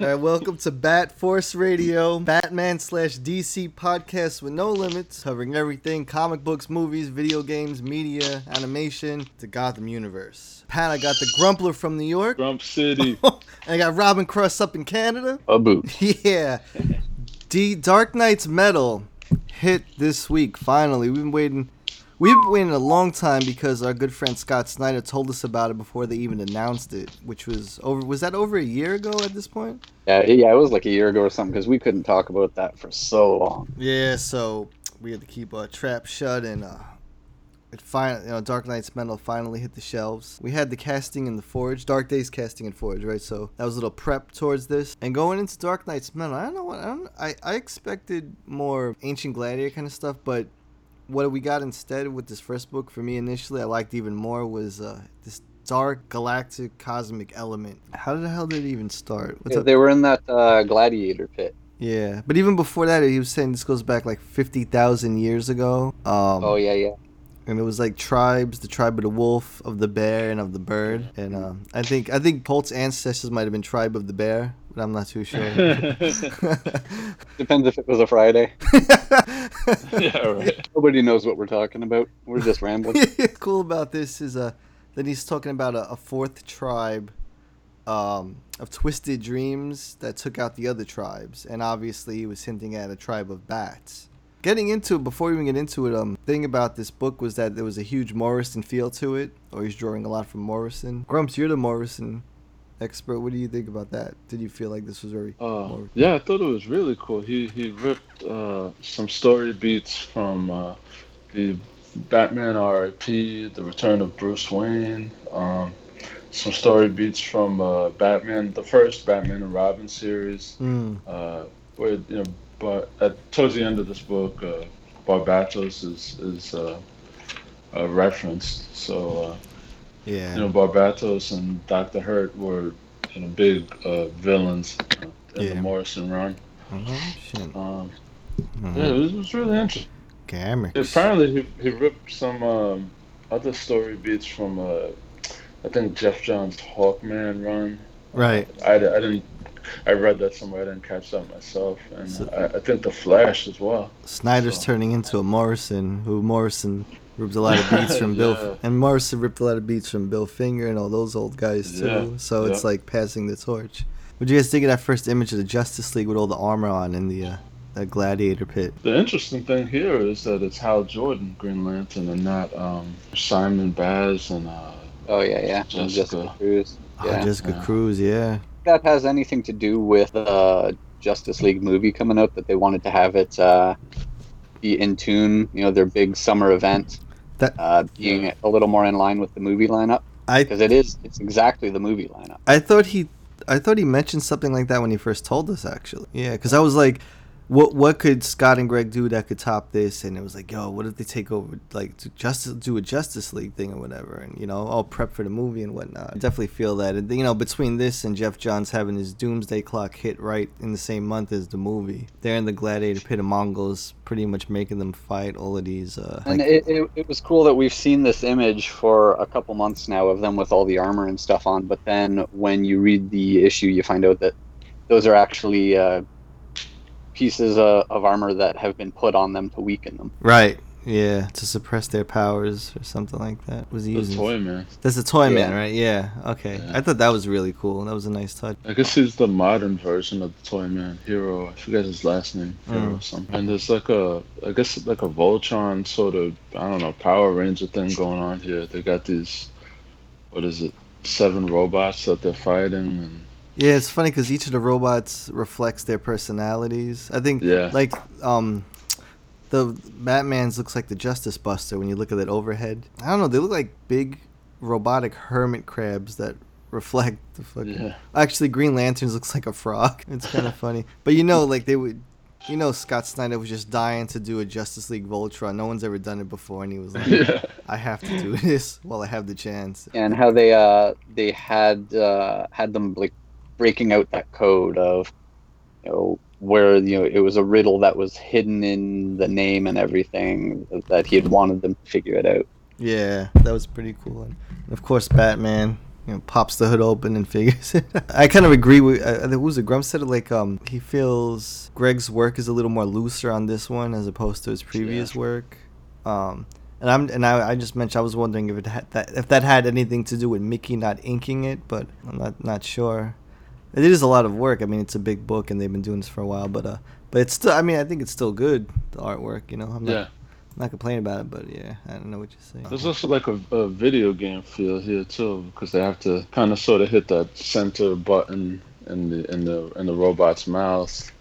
Right, welcome to Bat Force Radio, Batman slash DC podcast with no limits, covering everything comic books, movies, video games, media, animation, the Gotham universe. Pat, I got the Grumpler from New York, Grump City. and I got Robin Cross up in Canada. A boot. Yeah. D Dark Nights Metal hit this week, finally. We've been waiting. We've been waiting a long time because our good friend Scott Snyder told us about it before they even announced it, which was over. Was that over a year ago at this point? Yeah, yeah, it was like a year ago or something because we couldn't talk about that for so long. Yeah, so we had to keep our trap shut, and uh, it finally, you know, Dark Nights Metal finally hit the shelves. We had the casting in the Forge, Dark Days casting in Forge, right? So that was a little prep towards this. And going into Dark Nights Metal, I don't know what I don't. I I expected more ancient gladiator kind of stuff, but what we got instead with this first book for me initially, I liked even more was uh, this dark galactic cosmic element. How the hell did it even start? Up? They were in that uh, gladiator pit. Yeah, but even before that, he was saying this goes back like fifty thousand years ago. Um, Oh yeah, yeah. And it was like tribes: the tribe of the wolf, of the bear, and of the bird. And um, I think I think Polt's ancestors might have been tribe of the bear, but I'm not too sure. Depends if it was a Friday. yeah, right. Nobody knows what we're talking about. We're just rambling. cool about this is uh, that he's talking about a, a fourth tribe um, of twisted dreams that took out the other tribes, and obviously he was hinting at a tribe of bats. Getting into it, before we even get into it, um, thing about this book was that there was a huge Morrison feel to it, or he's drawing a lot from Morrison. Grumps, you're the Morrison expert. What do you think about that? Did you feel like this was very Uh, yeah, I thought it was really cool. He he ripped uh, some story beats from uh, the Batman R.I.P., The Return of Bruce Wayne, um, some story beats from uh, Batman, the first Batman and Robin series, Mm, uh, where you know, but at towards the end of this book, uh, Barbatos is is uh, uh, referenced. So. Uh, yeah. you know, Barbatos and Dr. Hurt were you know, big uh, villains uh, in Yeah. the Morrison run. Shit. Um, Mhm. yeah, it was, it was really interesting. Gammix. Apparently, he, he ripped some um, other story beats from, uh, I think, Geoff Johns' Hawkman run. Right. I, I didn't. I read that somewhere. I didn't catch that myself, and So- I, I think the Flash as well. Snyder's So- turning into a Morrison, who Morrison ripped a lot of beats from Bill, and Morrison ripped a lot of beats from Bill Finger and all those old guys too. Yeah, So it's like passing the torch. What do you guys think of that first image of the Justice League with all the armor on in the uh, that gladiator pit? The interesting thing here is that it's Hal Jordan, Green Lantern, and not um, Simon Baz and uh, Oh yeah, yeah. And Jessica. Jessica Cruz. Oh, Yeah. Jessica Yeah. Cruz, yeah. That has anything to do with the Justice League movie coming out that they wanted to have it uh, be in tune, you know, their big summer event, That- uh, being a little more in line with the movie lineup I because it is it's exactly the movie lineup. I thought he I thought he mentioned something like that when he first told us actually. Yeah, because I was like, what what could Scott and Greg do that could top this? And it was like, yo, what if they take over like to justice do a Justice League thing or whatever? And you know, all prep for the movie and whatnot. I definitely feel that. And you know, between this and Geoff Johns having his Doomsday Clock hit right in the same month as the movie, they're in the Gladiator Pit of Mongul's, pretty much making them fight all of these. Uh, And like- it, it, it was cool that we've seen this image for a couple months now of them with all the armor and stuff on, but then when you read the issue, you find out that those are actually uh, pieces uh, of armor that have been put on them to weaken them. right. Yeah, to suppress their powers or something like that. Was he the using? Toy Man. That's the Toy Man, right? Yeah. Okay. Yeah. I thought that was really cool. That was a nice touch. I guess he's the modern version of the Toy Man Hiro. I forget his last name. Hiro Mm. or something. And there's like a, I guess like a Voltron sort of, I don't know, Power Ranger thing going on here. They got these what is it? Seven robots that they're fighting, and Yeah, it's funny because each of the robots reflects their personalities. I think, Yeah. like, um, the Batman's looks like the Justice Buster when you look at that overhead. I don't know, they look like big robotic hermit crabs that reflect the fucking. Yeah. Actually, Green Lanterns looks like a frog. It's kind of funny, but you know, like they would. You know, Scott Snyder was just dying to do a Justice League Voltron. No one's ever done it before, and he was like, Yeah. "I have to do this while I have the chance." and how they uh they had uh had them like breaking out that code of you know where you know it was a riddle that was hidden in the name and everything that he had wanted them to figure it out Yeah, that was pretty cool. And of course, Batman, you know, pops the hood open and figures it. I kind of agree with. Uh, who was it? Grump said it like um he feels Greg's work is a little more looser on this one as opposed to his previous work. Um, and I'm and I, I just mentioned I was wondering if it had that if that had anything to do with Miki not inking it, but I'm not not sure. It is a lot of work. I mean, it's a big book, and they've been doing this for a while. But uh, but it's still. I mean, I think it's still good. The artwork, you know. I'm not, Yeah. not complaining about it, but yeah, I don't know what you're saying. There's also like a, a video game feel here too, because they have to kind of sort of hit that center button in the in the in the robot's mouth,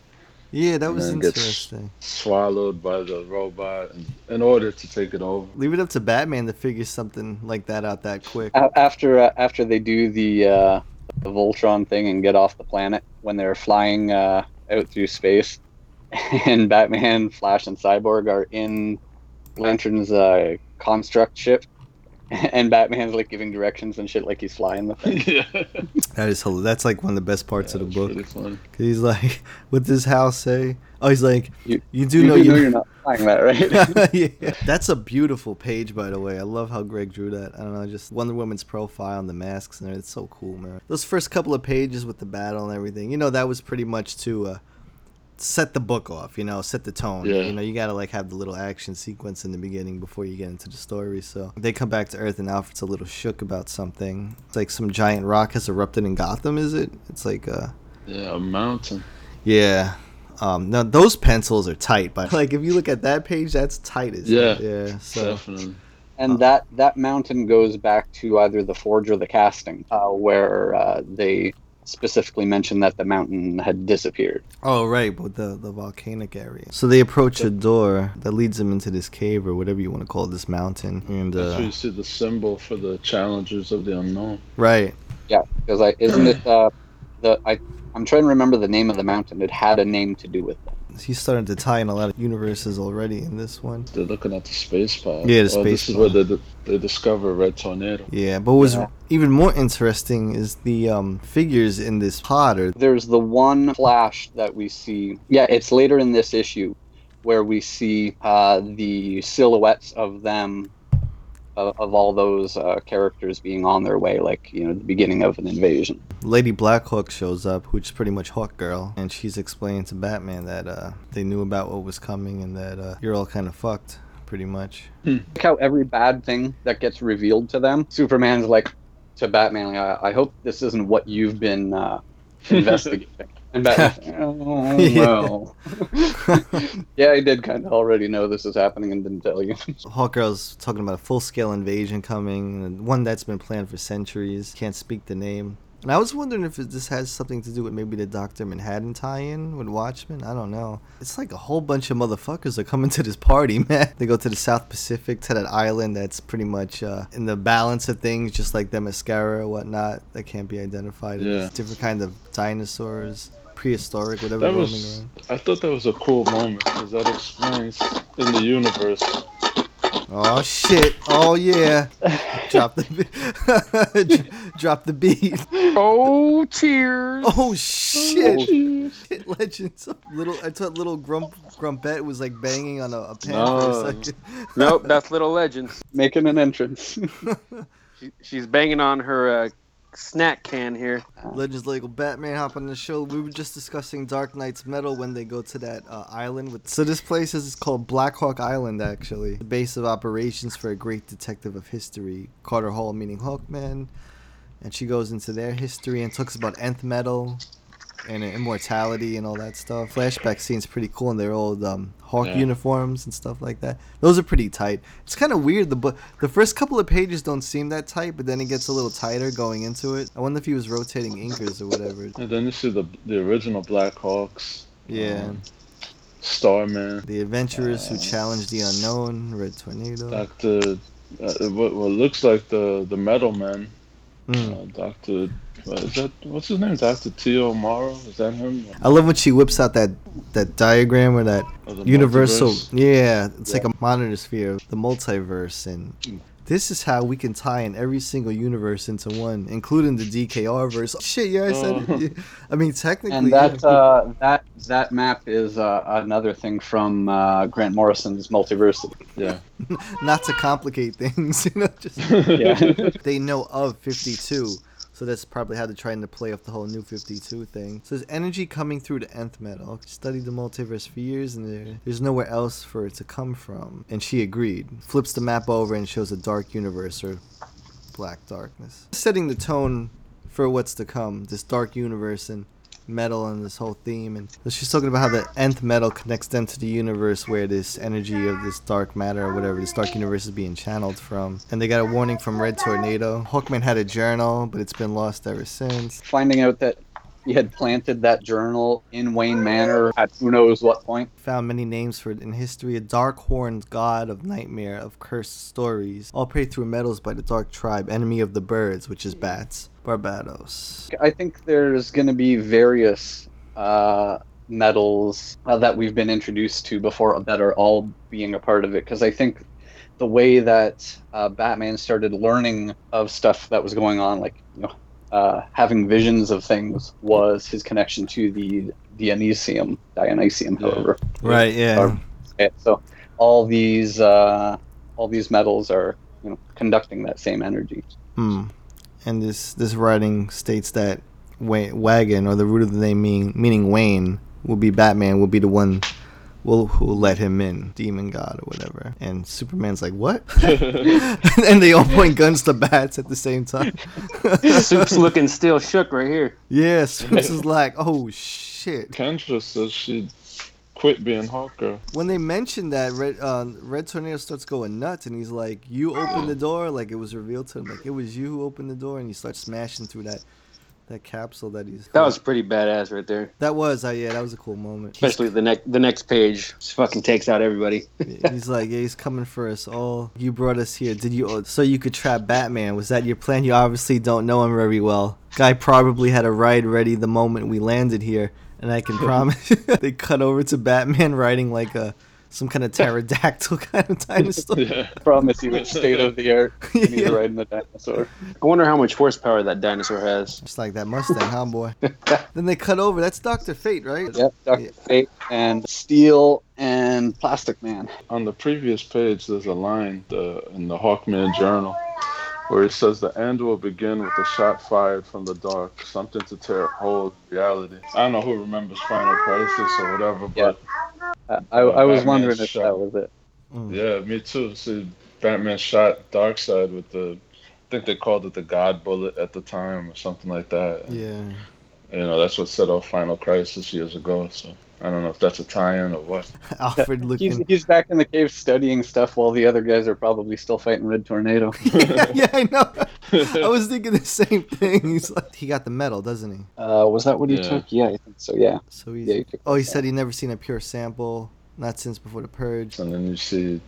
Yeah, that and was then gets interesting. swallowed by the robot, in, in order to take it over. Leave it up to Batman to figure something like that out that quick. After uh, after they do the uh the voltron thing and get off the planet when they're flying uh out through space. And batman flash and cyborg are in lantern's uh construct ship. And batman's like giving directions and shit like he's flying the thing. Yeah, That is hil- that's like one of the best parts of the book. really he's like, "What does Hal say?" Oh, he's like, "You, You- do you know you know you're not flying that right yeah. That's a beautiful page, by the way. I love how Greg drew that. I don't know, just Wonder Woman's profile and the masks and. It's so cool, man. Those first couple of pages with the battle and everything, you know, that was pretty much to uh, set the book off, you know, set the tone. Yeah. You know, you gotta like have the little action sequence in the beginning before you get into the story. So they come back to Earth and Alfred's a little shook about something. It's like some giant rock has erupted in Gotham, is it? It's like uh Yeah, a mountain. yeah. Um, now those pencils are tight, but like if you look at that page, that's tight as Yeah. yeah. So Definitely. and that that mountain goes back to either the forge or the casting uh, where uh, they specifically mentioned that the mountain had disappeared oh right, but the the volcanic area. So they approach a door that leads them into this cave or whatever you want to call this mountain, and That's where uh, you see the symbol for the challengers of the unknown. right. Yeah, because I isn't it uh, the I I'm trying to remember the name of the mountain. It had a name to do with it. He's starting to tie in a lot of universes already in this one. They're looking at the space pod. Yeah, the Oh, space This is where they, they discover Red Tornado. Yeah, but what's Yeah. even more interesting is the um, figures in this pod. Or There's the one flash that we see. Yeah, it's later in this issue where we see uh, the silhouettes of them. Of, of all those uh, characters being on their way, like you know, the beginning of an invasion. Lady Blackhawk shows up, which is pretty much Hawk Girl, and she's explaining to Batman that uh, they knew about what was coming and that uh, you're all kind of fucked, pretty much. Like how every bad thing that gets revealed to them, Superman's like to Batman, like, I, I hope this isn't what you've been uh, investigating. And Batman's like, oh, Yeah. well. yeah, I did kind of already know this is happening and didn't tell you. Hawk Girl's talking about a full scale invasion coming, and one that's been planned for centuries. Can't speak the name. And I was wondering if this has something to do with maybe the Doctor Manhattan tie-in with Watchmen. I don't know. It's like a whole bunch of motherfuckers are coming to this party, man. They go to the South Pacific to that island that's pretty much uh, in the balance of things, just like the mascara or whatnot that can't be identified. Yeah. It's different kind of dinosaurs, prehistoric, whatever That was. I thought that was a cool moment because that explains in the universe. Oh shit! Oh yeah! Drop the drop the beat. Oh, cheers. Oh shit! Legends. Little I thought little Grump Grumpette was like banging on a, a pan for a second. Nope, that's Little Legends. Making an entrance. She, she's banging on her uh, snack can here. Legends Lego Batman hop on the show. We were just discussing Dark Nights metal when they go to that uh, island. With so this place is called Blackhawk Island, actually, the base of operations for a great detective of history, Carter Hall, meaning Hawkman. And she goes into their history and talks about nth metal, and immortality and all that stuff. Flashback scenes pretty cool in their old um, Hawk Yeah. uniforms and stuff like that. Those are pretty tight. It's kind of weird. The book, the first couple of pages don't seem that tight, but then it gets a little tighter going into it. I wonder if he was rotating inkers or whatever. And then you see the the original Black Hawks. Yeah. um, Starman. The adventurers who challenged the unknown, Red Tornado. Doctor. Uh, what, what looks like the the Metal Man. Mm. Uh, Doctor. What is that? What's his name? Doctor T.O. Morrow. Is that him? I love when she whips out that that diagram or that universal. multiverse? Yeah, it's like a monitor sphere, the multiverse, and this is how we can tie in every single universe into one, including the DKR verse. Shit, yeah, I said it. Yeah. I mean, technically, And that yeah. uh, that that map is uh, another thing from uh, Grant Morrison's Multiversity. Yeah. not to complicate things, you know, just Yeah. they know of 52. So that's probably how they're trying to play off the whole new 52 thing. So there's energy coming through the nth metal. Studied the multiverse for years, and there, there's nowhere else for it to come from. And she agreed. Flips the map over and shows a dark universe or black darkness. Setting the tone for what's to come. This dark universe and metal and this whole theme. And she's talking about how the nth metal connects them to the universe where this energy of this dark matter or whatever, this dark universe is being channeled from. And they got a warning from Red Tornado. Hawkman had a journal, but it's been lost ever since. Finding out that he had planted that journal in Wayne Manor at who knows what point. Found many names for it in history. A dark horned god of nightmare, of cursed stories. All prayed through metals by the dark tribe, enemy of the birds, which is bats. Barbatos. I think there's going to be various uh, metals uh, that we've been introduced to before that are all being a part of it. Because I think the way that uh, Batman started learning of stuff that was going on, like you know, uh, having visions of things, was his connection to the Dionysium, Dionysium, Yeah. however. Right, yeah. Or- so all these uh, all these metals are you know conducting that same energy. Hmm. And this this writing states that Wa- Wagon, or the root of the name mean, meaning Wayne, will be Batman, will be the one will who will let him in, demon god or whatever. And Superman's like, what? and they all point guns to bats at the same time. Soup's looking still shook right here. yeah, Supes is like, oh shit. Kendra says she quit being Hawker. When they mentioned that, Red uh, Red Tornado starts going nuts, and he's like, "You opened the door." Like it was revealed to him, like it was you who opened the door, and he starts smashing through that that capsule that he's. That was pretty badass right there. That was, uh, yeah, that was a cool moment. Especially the next the next page. Just fucking takes out everybody. He's like, yeah, he's coming for us all. You brought us here. Did you? So you could trap Batman? Was that your plan? You obviously don't know him very well. Guy probably had a ride ready the moment we landed here, and I can promise. they cut over to Batman riding like a some kind of pterodactyl kind of dinosaur. Yeah. Promise you, it's state of the art. You need Yeah. to ride in the dinosaur. I wonder how much horsepower that dinosaur has. Just like that Mustang, huh, boy? then they cut over. That's Doctor Fate, right? Yep, Doctor Fate and Steel and Plastic Man. On the previous page, there's a line the, in the Hawkman journal where it says the end will begin with a shot fired from the dark, something to tear hold reality. I don't know who remembers Final Crisis or whatever, but Uh, I, I was Batman wondering if that was it. Mm. yeah, me too. See, Batman shot Darkseid with the, I think they called it the God Bullet at the time or something like that. Yeah. You know, that's what set off Final Crisis years ago. So I don't know if that's a tie-in or what. Alfred He's, looking. he's back in the cave studying stuff while the other guys are probably still fighting Red Tornado. yeah, yeah, I know. I was thinking the same thing. He's like, he got the medal, doesn't he? Uh, was that what he Yeah. took? Yeah, I think so. Yeah. So he's. Yeah, he took oh, he that. said he never seen a pure sample, not since before the purge. And then you see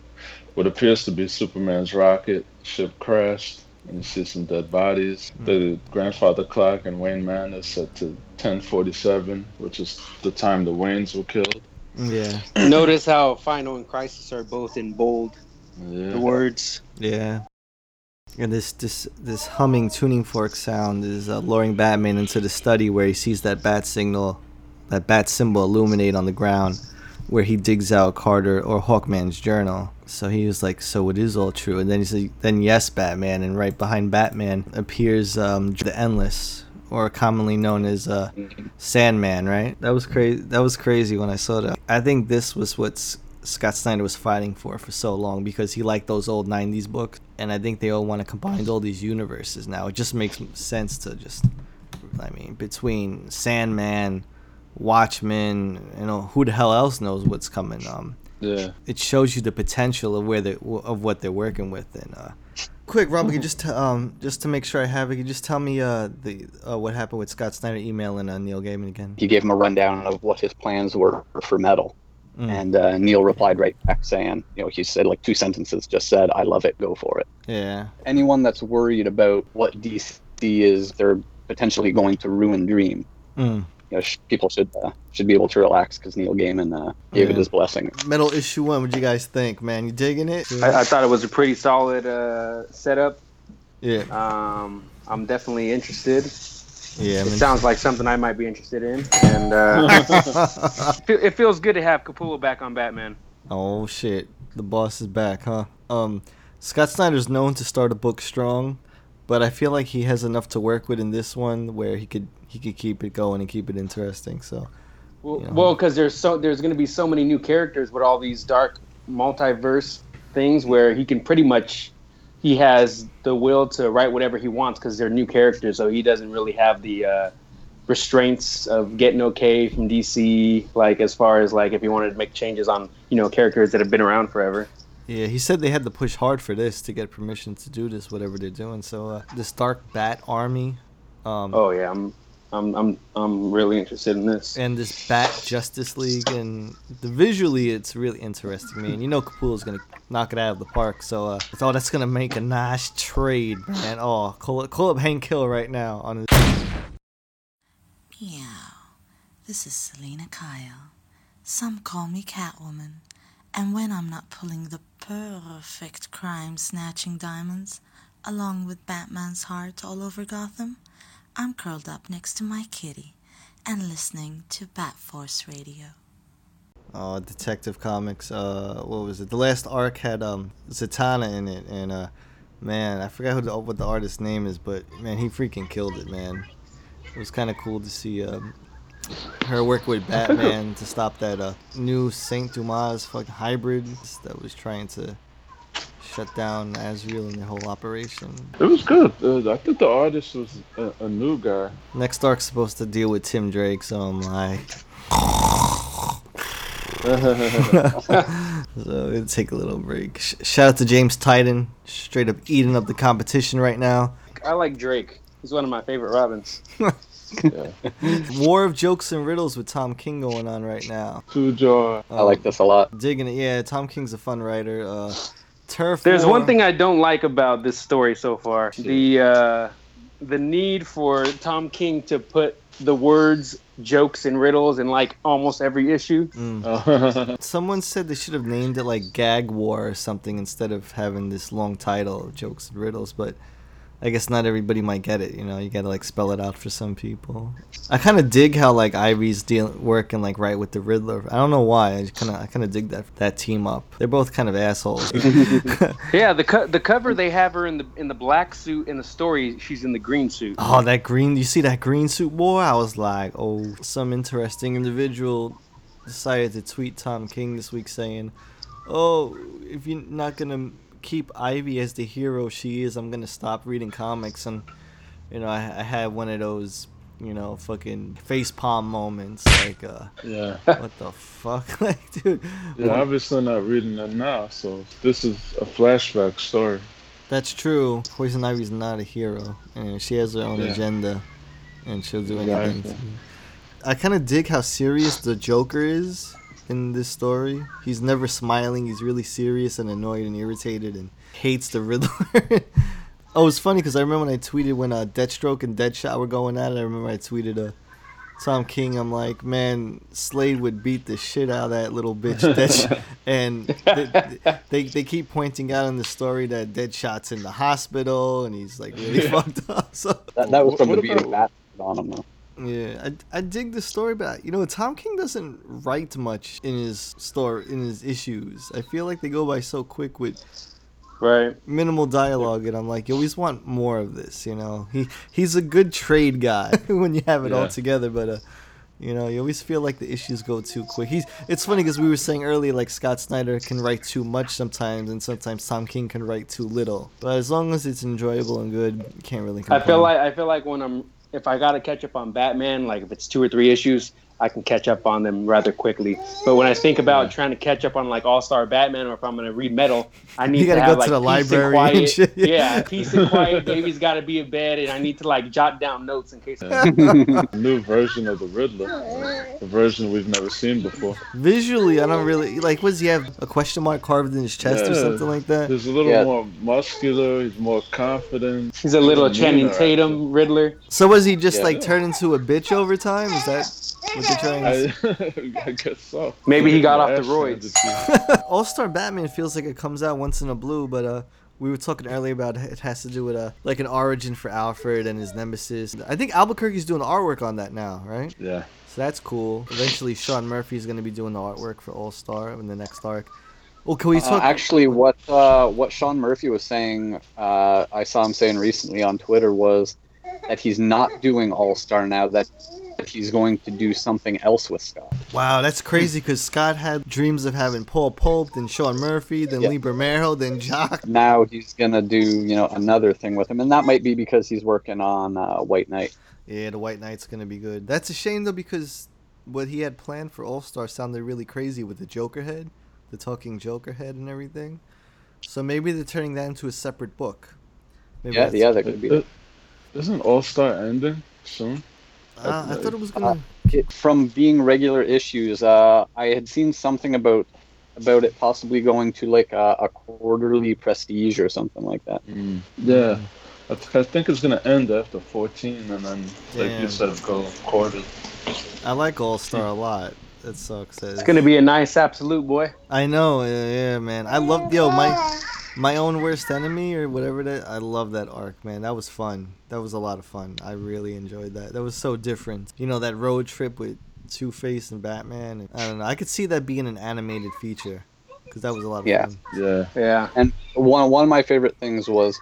what appears to be Superman's rocket ship crashed, and you see some dead bodies. The grandfather clock in Wayne Manor is set to 1047, which is the time the Waynes were killed. Yeah, Notice how Final and Crisis are both in bold. The words. yeah. And this this this humming tuning fork sound is uh, luring Batman into the study where he sees that bat signal, that bat symbol illuminate on the ground, where he digs out Carter or Hawkman's journal. So he was like, "So it is all true." And then he said, "Then yes, Batman." And right behind Batman appears um, the Endless, or commonly known as uh, Sandman. Right? That was crazy. That was crazy when I saw that. I think this was what Scott Snyder was fighting for for so long because he liked those old '90s books, and I think they all want to combine all these universes now. It just makes sense to just I mean, between Sandman, Watchmen, you know, who the hell else knows what's coming? Um, Yeah. it shows you the potential of where they of what they're working with. And uh, quick, Rob, can you just t- um just to make sure I have it, can you just tell me uh the uh, what happened with Scott Snyder emailing uh, Neil Gaiman again? He gave him a rundown of what his plans were for Metal. Mm. And uh, Neil replied right back saying, you know, he said like two sentences, just said, I love it, go for it. Yeah. Anyone that's worried about what DC is, they're potentially going to ruin Dream. Mm. You know, sh- people should uh, should be able to relax because Neil Gaiman uh, gave Yeah. it his blessing. Metal issue one. What do you guys think, man? You digging it? I, I thought it was a pretty solid uh, setup. yeah. Um, I'm definitely interested. Yeah. I It sounds like something I might be interested in, and uh, it feels good to have Capullo back on Batman. oh shit, the boss is back, huh? Um, Scott Snyder's known to start a book strong, but I feel like he has enough to work with in this one where he could he could keep it going and keep it interesting. So. Well, Yeah. well, because there's so there's going to be so many new characters with all these dark multiverse things where he can pretty much he has the will to write whatever he wants because they're new characters, so he doesn't really have the uh, restraints of getting okay from DC. Like as far as like if he wanted to make changes on you know characters that have been around forever. Yeah, he said they had to push hard for this to get permission to do this, whatever they're doing. So uh, this Dark Bat Army, um, Oh yeah, I'm I'm I'm I'm really interested in this. and this Bat Justice League, and the visually it's really interesting, man. You know Capullo's gonna knock it out of the park, so uh, oh, that's gonna make a nice trade, man. Oh, call, call up Hank Hill right now on his. Meow. This is Selina Kyle. Some call me Catwoman. And when I'm not pulling the perfect crime snatching diamonds, along with Batman's heart all over Gotham, I'm curled up next to my kitty and listening to Bat Force Radio. Oh, Detective Comics. Uh, what was it? The last arc had um Zatanna in it, and uh, man, I forgot who the, what the artist's name is, but man, he freaking killed it, man. It was kind of cool to see um, her work with Batman to stop that uh, new Saint Dumas fucking hybrid that was trying to shut down Azrael and the whole operation. It was good. Uh, I think the artist was a, a new guy. Next arc's supposed to deal with Tim Drake, so I'm like. so we'll take a little break. Sh- shout out to James Tynion, straight up eating up the competition right now. I like Drake. He's one of my favorite Robins. War of jokes and riddles with Tom King going on right now. Tujar. I like this a lot. Digging it, yeah. Tom King's a fun writer. Uh, Turf. There's War- one thing I don't like about this story so far. The uh, the need for Tom King to put the words jokes and riddles in like almost every issue. Someone said they should have named it like Gag War or something instead of having this long title of jokes and riddles, but I guess not everybody might get it, you know, you gotta like spell it out for some people. I kinda dig how like Ivy's deal working like right with the Riddler. I don't know why. I kinda I kinda dig that that team up. They're both kind of assholes. Yeah, the co- the cover they have her in the in the black suit. In the story, she's in the green suit. Oh, that green! You see that green suit boy? I was like, oh, some interesting individual decided to tweet Tom King this week saying, "Oh, if you're not gonna keep Ivy as the hero she is, I'm gonna stop reading comics." And you know, I, I had one of those, you know, fucking face palm moments, like, uh, Yeah. what the fuck, like, dude. Yeah, obviously not reading it now, so this is a flashback story. That's true. Poison Ivy's not a hero, and she has her own Yeah. agenda, and she'll do anything. I kind of dig how serious the Joker is in this story. He's never smiling. He's really serious and annoyed and irritated and hates the Riddler. oh, it's funny because I remember when I tweeted when uh, Deathstroke and Deadshot were going at it. I remember I tweeted uh, Tom King. I'm like, man, Slade would beat the shit out of that little bitch. Deadshot. and they, they they keep pointing out in the story that Deadshot's in the hospital and he's like really Yeah. fucked up. So That, that was from What the beginning. about- Bat on him though. Yeah, I, I dig the story, but you know, Tom King doesn't write much in his story in his issues. I feel like they go by so quick with Right. minimal dialogue, and I'm like, you always want more of this. You know, he he's a good trade guy when you have it all together, but uh, you know, you always feel like the issues go too quick. He's it's funny because we were saying earlier, like Scott Snyder can write too much sometimes, and sometimes Tom King can write too little. But as long as it's enjoyable and good, you can't really I feel like I feel like when I'm if I gotta catch up on Batman, like if it's two or three issues, I can catch up on them rather quickly. But when I think about trying to catch up on like All Star Batman, or if I'm gonna read Metal, I need You gotta to go have to like the peace and library and quiet. shit, yeah. yeah. peace and quiet. Baby's got to be in bed, and I need to like jot down notes in case. New version of the Riddler, the version we've never seen before. Visually, I don't really like. Was he have a question mark carved in his chest or something like that? He's a little Yeah. more muscular. He's more confident. He's a little He's Channing meaner, Tatum Riddler. So was he just Yeah. like turn into a bitch over time? Is that what they're I, I guess so. Maybe he got off the Ash roids. All Star Batman feels like it comes out once in a blue, but uh, we were talking earlier about it has to do with uh, like an origin for Alfred and his nemesis. I think Albuquerque's doing the artwork on that now, right? Yeah. So that's cool. Eventually, Sean Murphy is gonna be doing the artwork for All Star in the next arc. Well, can we Uh, talk? actually, what uh, what Sean Murphy was saying, uh, I saw him saying recently on Twitter was that he's not doing All Star now. That he's going to do something else with Scott. Wow, that's crazy because Scott had dreams of having Paul Pope, then Sean Murphy, then Yeah. Lee Bermejo, then Jock. Now he's gonna do you know another thing with him, and that might be because he's working on uh, White Knight. Yeah, the White Knight's gonna be good. That's a shame though because what he had planned for All Star sounded really crazy with the Joker head, the talking Joker head, and everything. So maybe they're turning that into a separate book. Maybe Yeah, yeah, that could be. Isn't All Star ending soon? Uh, I thought it was Uh, gonna. it, from being regular issues, uh, I had seen something about about it possibly going to like a, a quarterly prestige or something like that. Yeah. I, th- I think it's gonna end after 14, and then, like Damn. you said, go quarter. I like All Star a lot. It sucks. It's gonna be a nice absolute boy. I know, yeah, yeah, man. I love yo my my own worst enemy or whatever that. I love that arc, man. That was fun. That was a lot of fun. I really enjoyed that. That was so different. You know that road trip with Two Face and Batman. And, I don't know. I could see that being an animated feature because that was a lot of Yeah. fun. Yeah. Yeah. And one one of my favorite things was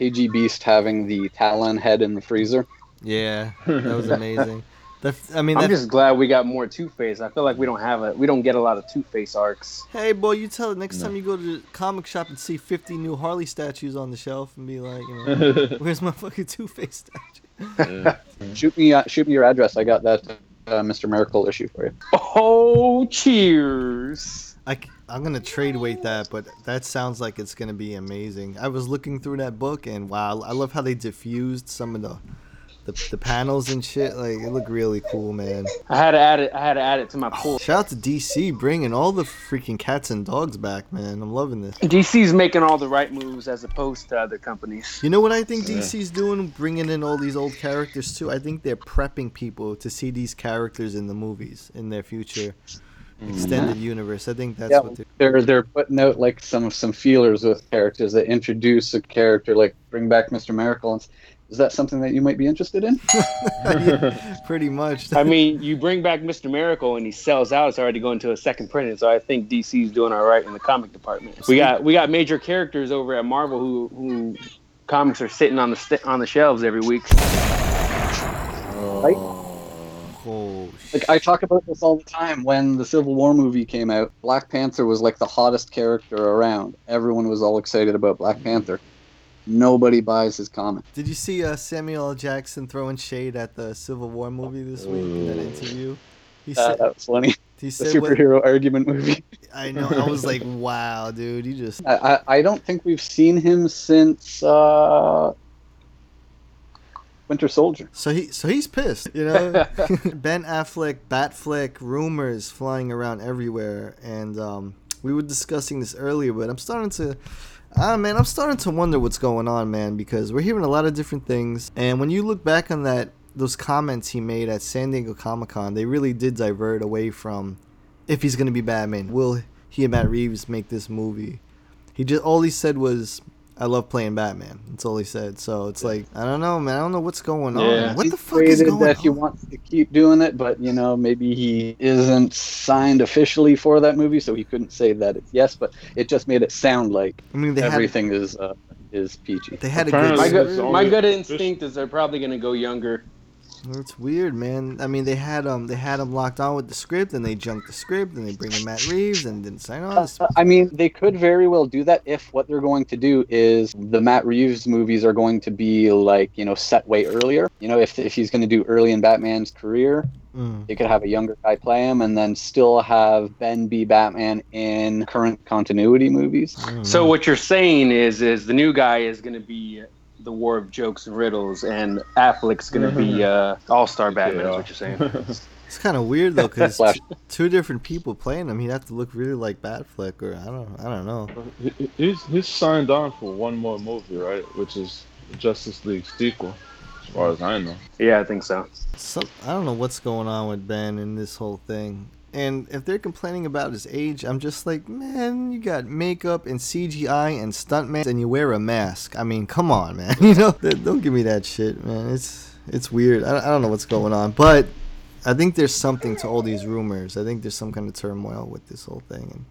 KG Beast having the Talon head in the freezer. Yeah, that was amazing. That, I mean, I'm just glad we got more Two Face. I feel like we don't have a we don't get a lot of Two Face arcs. Hey, boy, you tell it next No. time you go to the comic shop and see 50 new Harley statues on the shelf and be like, you know, where's my fucking Two Face statue? yeah. Shoot me, uh, shoot me your address. I got that uh, Mr. Miracle issue for you. Oh, cheers! I, am going to trade wait that, but that sounds like it's going to be amazing. I was looking through that book and wow, I love how they diffused some of the. The, the panels and shit like it looked really cool man I had to add it. I had to add it to my pool. shout out to dc bringing all the freaking cats and dogs back man i'm loving this DC's making all the right moves as opposed to other companies. You know what I think Yeah. DC's doing? Bringing in all these old characters too. I think they're prepping people to see these characters in the movies in their future mm-hmm. extended universe. I think that's Yeah. what they're. They're they're putting out like some some feelers with characters that introduce a character like bring back Mr. Miracle. And, s- is that something that you might be interested in? Yeah, pretty much. I mean, you bring back Mr. Miracle and he sells out. It's already going to a second printing, so I think DC's doing all right in the comic department. We got we got major characters over at Marvel who who comics are sitting on the st- on the shelves every week. oh, sh- Like I talk about this all the time. When the Civil War movie came out, Black Panther was like the hottest character around. Everyone was all excited about Black Panther. Nobody buys his comic. Did you see uh, Samuel L. Jackson throwing shade at the Civil War movie this week in that interview? He Uh, said, that was funny. he The said what, superhero argument movie. I know. I was like, wow, dude, you just. I, I I don't think we've seen him since uh, Winter Soldier. So he, so he's pissed, you know. ben Affleck, Batfleck, rumors flying around everywhere, and um, we were discussing this earlier, but I'm starting to, ah man, I'm starting to wonder what's going on, man, because we're hearing a lot of different things, and when you look back on that, those comments he made at San Diego Comic Con, they really did divert away from if he's gonna be Batman. Will he and Matt Reeves make this movie? He just all he said was. I love playing Batman. That's all he said. So it's like I don't know, man. I don't know what's going Yeah. on. What He the fuck is stated going that he wants to keep doing it, but you know maybe he isn't signed officially for that movie, so he couldn't say that it's yes. But it just made it sound like I mean, they had everything is uh, is peachy. they had a good. My Apparently- gut It's my only- gut instinct is they're probably going to go younger. It's weird, man. I mean, they had um, they had him locked on with the script, and they junked the script, and they bring in Matt Reeves, and didn't sign on. Uh, I mean, they could very well do that if what they're going to do is the Matt Reeves movies are going to be like, you know, set way earlier. You know, if, if he's going to do early in Batman's career, Mm. they could have a younger guy play him and then still have Ben be Batman in current continuity movies. So what you're saying is, is the new guy is going to be the War of Jokes and Riddles, and Affleck's going to be uh, All Star Batman. Is what you're saying? It's kind of weird though, because Flash. two different people playing him. He'd have to look really like Batfleck, or I don't, I don't know. He's he's signed on for one more movie, right? Which is Justice League sequel, as far as I know. Yeah, I think so. so I don't know what's going on with Ben and this whole thing. And if they're complaining about his age, I'm just like, man, you got makeup and CGI and stuntman, and you wear a mask. I mean, come on, man. You know, don't give me that shit, man. It's it's weird. I, I don't know what's going on, but I think there's something to all these rumors. I think there's some kind of turmoil with this whole thing, and,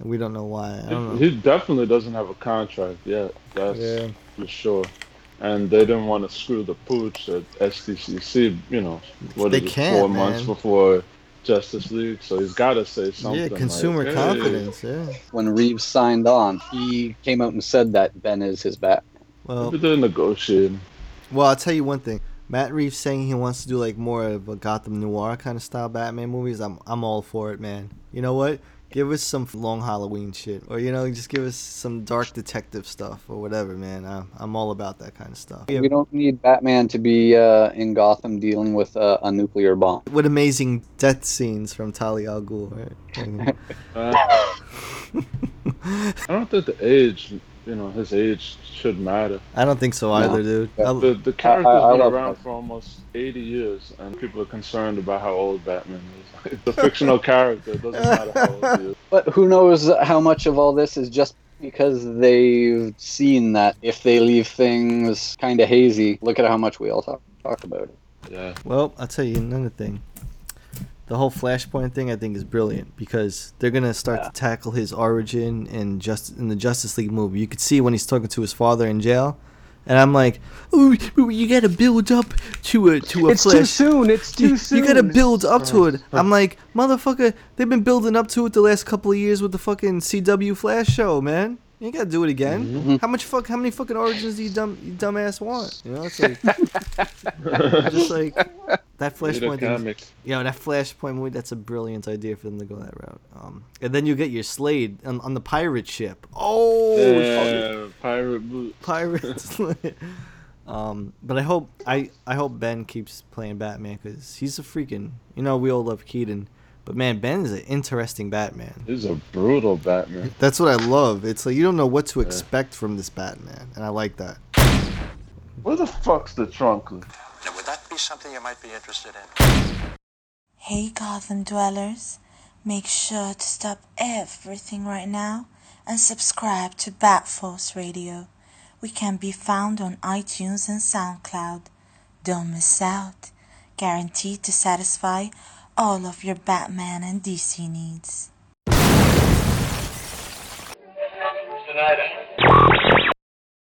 and we don't know why. I don't know. He definitely doesn't have a contract yet. That's Yeah. for sure. And they didn't want to screw the pooch at SDCC. You know, what They is it, can't, four months before Justice League, so he's got to say something. Yeah, like, consumer "Hey." confidence. Yeah. When Reeves signed on, he came out and said that Ben is his Bat. Well, Maybe they're negotiating. Well, I'll tell you one thing. Matt Reeves saying he wants to do like more of a Gotham noir kind of style Batman movies. I'm I'm all for it, man. You know what? Give us some long Halloween shit, or you know, just give us some dark detective stuff or whatever, man. I'm I'm all about that kind of stuff. Yeah, We don't need Batman to be uh, in Gotham dealing with uh, a nuclear bomb. What amazing death scenes from Talia al Ghul, right? Uh, I don't think the age, you know, his age should matter. I don't think so either, dude. Yeah. The the character's I been love around that. for almost 80 years, and people are concerned about how old Batman is. the fictional character it doesn't matter how old he is. But who knows how much of all this is just because they've seen that if they leave things kind of hazy, look at how much we all talk, talk about it. Yeah. Well, I'll tell you another thing. The whole Flashpoint thing, I think, is brilliant because they're gonna start Yeah. to tackle his origin in just in the Justice League movie. You could see when he's talking to his father in jail, and I'm like, "Oh, you gotta build up to a to a It's too soon. It's too You, soon. you gotta build up to it." I'm like, "Motherfucker, they've been building up to it the last couple of years with the fucking CW Flash show, man." You ain't gotta do it again. Mm-hmm. How much fuck? How many fucking origins do you dumb you dumbass want? You know, it's like just like that Flashpoint thing. comic. Yo, that Flashpoint movie, that's a brilliant idea for them to go that route. Um, and then you get your Slade on, on the pirate ship. Oh, Yeah, pirate boot. pirates. um, but I hope I I hope Ben keeps playing Batman because he's a freaking. You know, we all love Keaton, but man, Ben is an interesting Batman. He's a brutal Batman. That's what I love. It's like you don't know what to expect from this Batman, and I like that. Where the fuck's the trunk? Now, would that be something you might be interested in? Hey, Gotham dwellers, make sure to stop everything right now and subscribe to Batforce Radio. We can be found on iTunes and SoundCloud. Don't miss out. Guaranteed to satisfy all of your Batman and DC needs. Tonight,